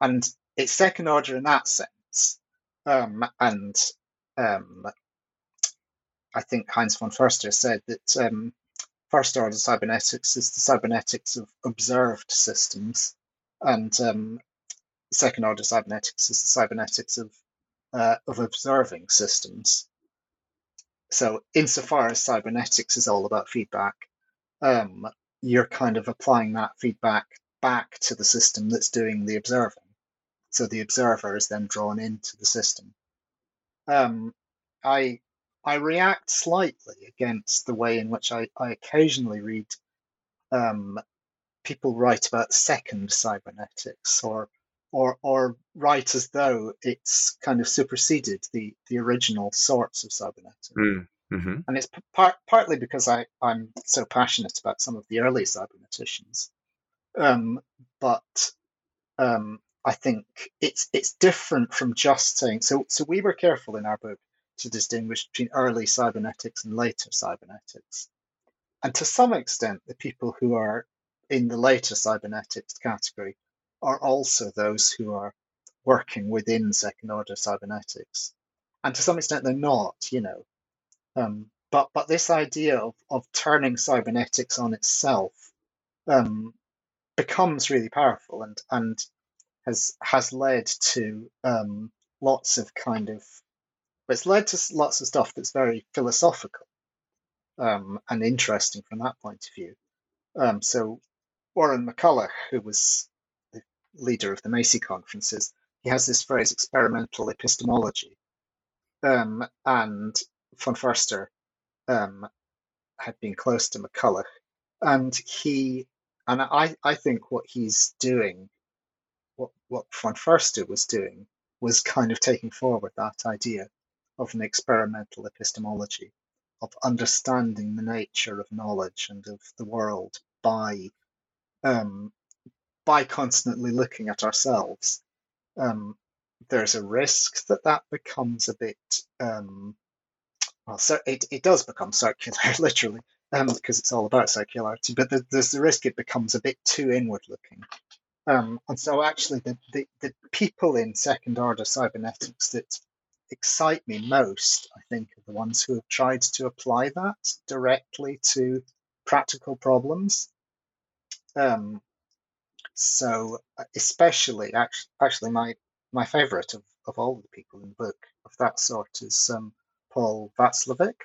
and it's second order in that sense. Um, and um, I think Heinz von Förster said that um, first order cybernetics is the cybernetics of observed systems, and um, second order cybernetics is the cybernetics of uh, of observing systems. So, insofar as cybernetics is all about feedback, um, you're kind of applying that feedback back to the system that's doing the observing. So the observer is then drawn into the system. Um, I I react slightly against the way in which I, I occasionally read um, people write about second cybernetics or or or write as though it's kind of superseded the the original sorts of cybernetics. Mm. Mm-hmm. And it's part, partly because I, I'm so passionate about some of the early cyberneticians. Um, but um, I think it's it's different from just saying so. So we were careful in our book to distinguish between early cybernetics and later cybernetics, and to some extent, the people who are in the later cybernetics category are also those who are working within second order cybernetics, and to some extent they're not. You know, um, but but this idea of, of turning cybernetics on itself um, becomes really powerful and and has has led to um, lots of kind of it's led to lots of stuff that's very philosophical um, and interesting from that point of view. Um, so Warren McCulloch, who was the leader of the Macy conferences, he has this phrase experimental epistemology. Um, and von Förster um, had been close to McCulloch, and he and I, I think what he's doing, what what von Förster was doing, was kind of taking forward that idea of an experimental epistemology, of understanding the nature of knowledge and of the world by um, by constantly looking at ourselves. Um, there's a risk that that becomes a bit um, well, so it, it does become circular, <laughs> literally, um, because it's all about circularity. But the, there's the risk it becomes a bit too inward looking. Um, and so, actually, the, the, the people in second order cybernetics that excite me most, I think, are the ones who have tried to apply that directly to practical problems. Um, so, uh, especially, actually, actually my my favorite of, of all the people in the book of that sort is um, Paul Watzlawick,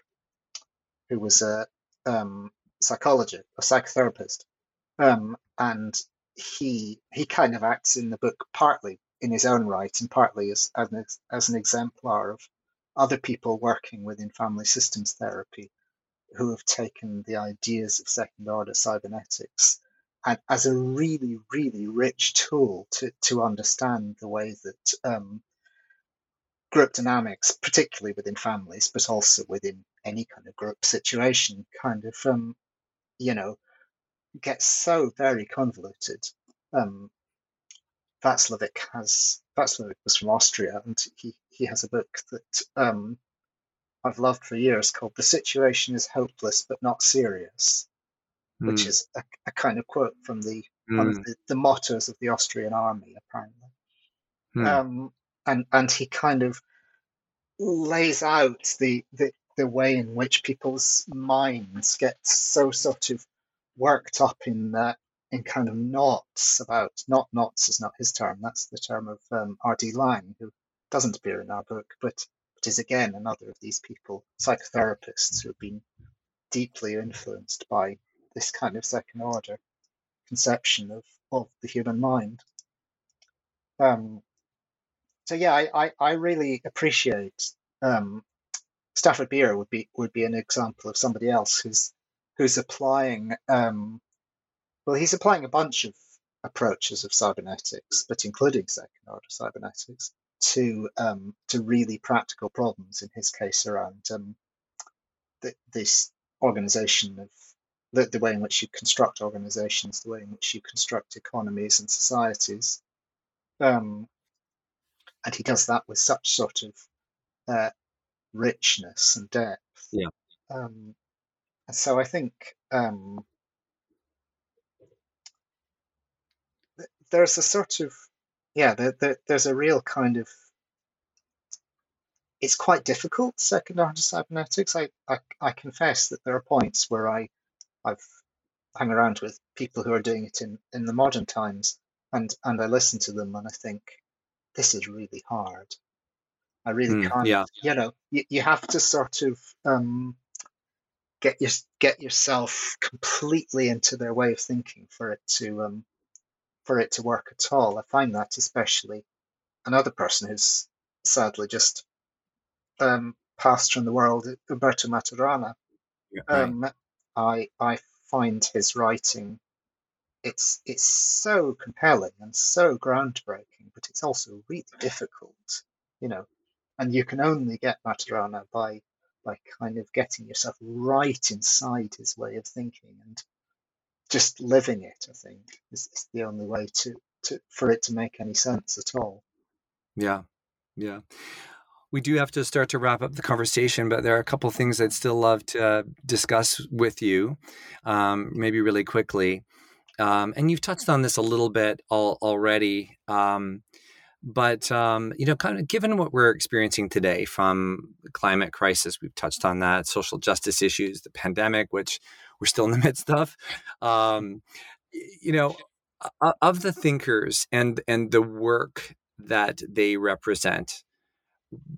who was a um, psychologist, a psychotherapist, um, and he he kind of acts in the book partly in his own right and partly as as an, as an exemplar of other people working within family systems therapy who have taken the ideas of second order cybernetics and as a really really rich tool to to understand the way that um, group dynamics, particularly within families, but also within any kind of group situation, kind of, um, you know, gets so very convoluted. Um, Watzlawick has Watzlawick was from Austria, and he he has a book that um, I've loved for years called "The Situation Is Hopeless but Not Serious," mm. which hmm. is a, a, kind of quote from the mm. one of hmm. the, the mottos of the Austrian army, apparently. Mm. Um, and and he kind of lays out the, the the way in which people's minds get so sort of worked up in that in kind of knots about not knots is not his term that's the term of um, R.D. Laing, who doesn't appear in our book but but is again another of these people psychotherapists who have been deeply influenced by this kind of second order conception of, of the human mind um, so yeah, I, I, I really appreciate um, Stafford Beer would be would be an example of somebody else who's who's applying um, well he's applying a bunch of approaches of cybernetics, but including second order cybernetics to um, to really practical problems. In his case, around um, the, this organization of the, the way in which you construct organizations, the way in which you construct economies and societies, um, and he does that with such sort of uh, richness and depth. Yeah. Um, so I think um, there's a sort of yeah, there, there, there's a real kind of it's quite difficult second order cybernetics. I, I I confess that there are points where I I've hung around with people who are doing it in in the modern times, and and I listen to them and I think this is really hard. I really mm, can't. Yeah. You know, you, you have to sort of um, get your get yourself completely into their way of thinking for it to um, for it to work at all. I find that especially another person who's sadly just um, passed from the world, Humberto Maturana. Yeah, right. Um, I I find his writing it's it's so compelling and so groundbreaking, but it's also really difficult, you know. And you can only get Maturana by by kind of getting yourself right inside his way of thinking and just living it. I think is, is the only way to, to for it to make any sense at all. Yeah, yeah. We do have to start to wrap up the conversation, but there are a couple of things I'd still love to uh, discuss with you, um, maybe really quickly. Um, and you've touched on this a little bit all, already. Um, but um, you know, kind of given what we're experiencing today from the climate crisis, we've touched on that, social justice issues, the pandemic, which we're still in the <laughs> midst of. Um, you know, of the thinkers and and the work that they represent,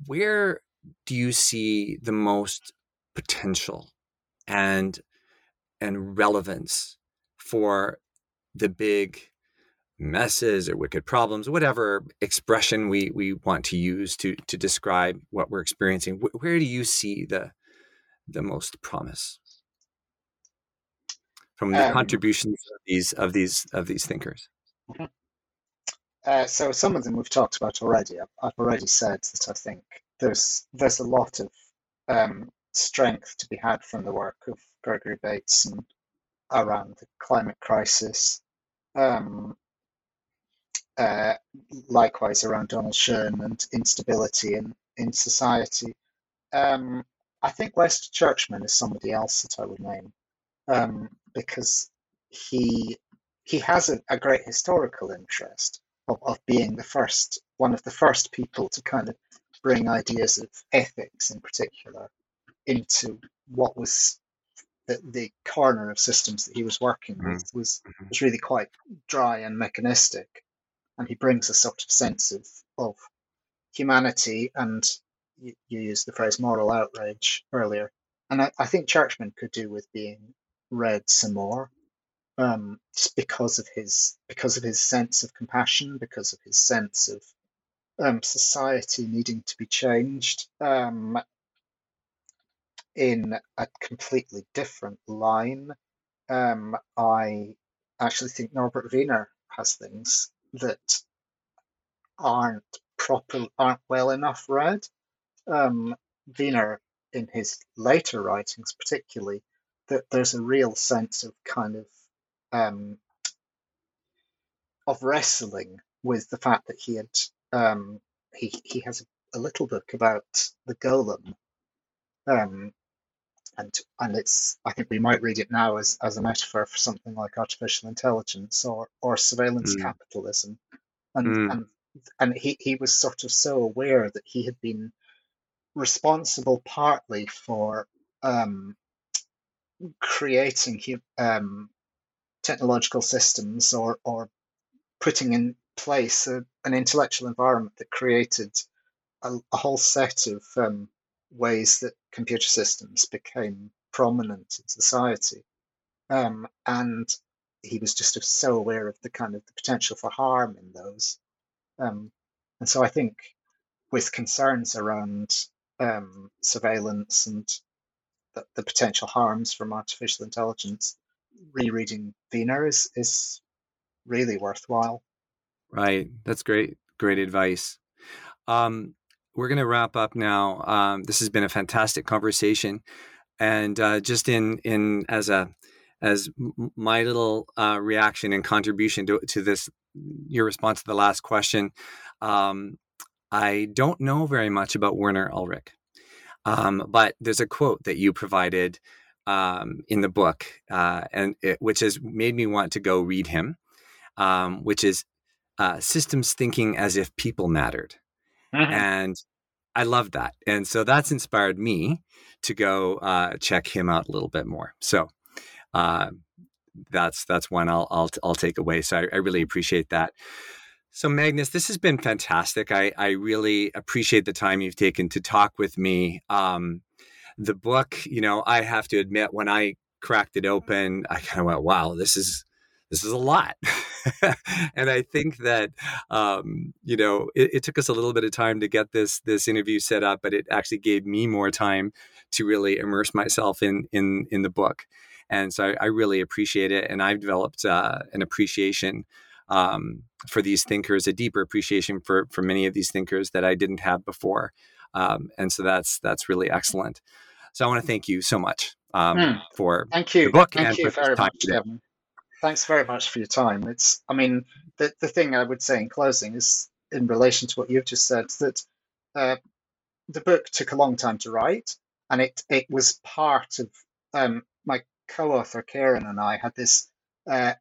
where do you see the most potential and and relevance for the big messes or wicked problems, whatever expression we we want to use to to describe what we're experiencing. Where do you see the the most promise from the um, contributions of these of these of these thinkers? Mm-hmm. Uh, so some of them we've talked about already. I've, I've, already said that I think there's there's a lot of um, strength to be had from the work of Gregory Bateson around the climate crisis, um, uh, likewise around Donald Schoen and instability in, in society. Um, I think West Churchman is somebody else that I would name um, because he he has a, a, great historical interest of, of being the first one of the first people to kind of bring ideas of ethics in particular into what was the, the corner of systems that he was working with mm-hmm. was mm-hmm. was really quite dry and mechanistic, and he brings a sort of sense of of humanity and you, you used the phrase moral outrage earlier, and I, I think Churchman could do with being read some more, um, just because of his because of his sense of compassion, because of his sense of um, society needing to be changed, um, in a completely different line. Um, I actually think Norbert Wiener has things that aren't proper, aren't well enough read. Um, Wiener, in his later writings, particularly, that there's a real sense of kind of um, of wrestling with the fact that he had um, he he has a, little book about the golem um, and and it's I think we might read it now as, as a metaphor for something like artificial intelligence or or surveillance mm. capitalism, and mm. and and he, he was sort of so aware that he had been responsible partly for um, creating um, technological systems or or putting in place a, an intellectual environment that created a, a whole set of um, ways that computer systems became prominent in society. Um, and he was just so aware of the kind of the potential for harm in those. Um, and so I think with concerns around um, surveillance and the, the, potential harms from artificial intelligence, rereading Wiener is, is really worthwhile. Right. That's great. Great advice. Um, we're going to wrap up now. Um, this has been a fantastic conversation, and uh, just in in as a as my little uh, reaction and contribution to, to this, your response to the last question, um, I don't know very much about Werner Ulrich, um, but there's a quote that you provided um, in the book, uh, and it, which has made me want to go read him, um, which is uh, systems thinking as if people mattered. Mm-hmm. And I love that. And so that's inspired me to go uh, check him out a little bit more. So uh, that's that's one I'll, I'll I'll take away. So I, I, really appreciate that. So Magnus, this has been fantastic. I I really appreciate the time you've taken to talk with me. Um, the book, you know, I have to admit, when I cracked it open, I kind of went, wow, this is this is a lot. <laughs> and I think that um, you know it, it, took us a little bit of time to get this this interview set up, but it actually gave me more time to really immerse myself in in in the book. And so I, I really appreciate it, and I've developed uh, an appreciation um, for these thinkers, a deeper appreciation for for many of these thinkers that I didn't have before. Um, and so that's that's really excellent. So I want to thank you so much um, mm. for thank you. the book thank and you for very much, Kevin thanks very much for your time. It's, I mean, the, the thing I would say in closing is in relation to what you've just said that uh, the book took a long time to write, and it it was part of um, my co-author Karen and I had this uh,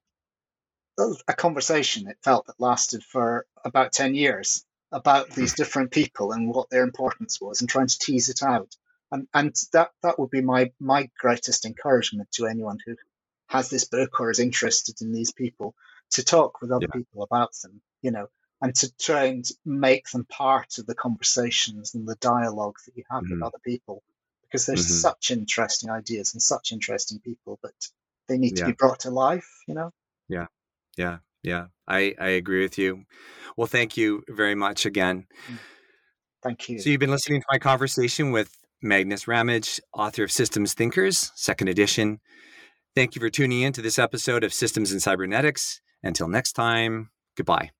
a conversation. It felt that lasted for about ten years about these different people and what their importance was, and trying to tease it out. And and that that would be my my greatest encouragement to anyone who has this book or is interested in these people to talk with other yeah. people about them, you know, and to try and make them part of the conversations and the dialogue that you have mm-hmm. with other people because there's mm-hmm. such interesting ideas and such interesting people, but they need yeah. to be brought to life, you know? Yeah. Yeah. Yeah. I, I agree with you. Well, thank you very much again. Mm. Thank you. So you've been listening to my conversation with Magnus Ramage, author of Systems Thinkers, second edition. Thank you for tuning in to this episode of Systems and Cybernetics. Until next time, goodbye.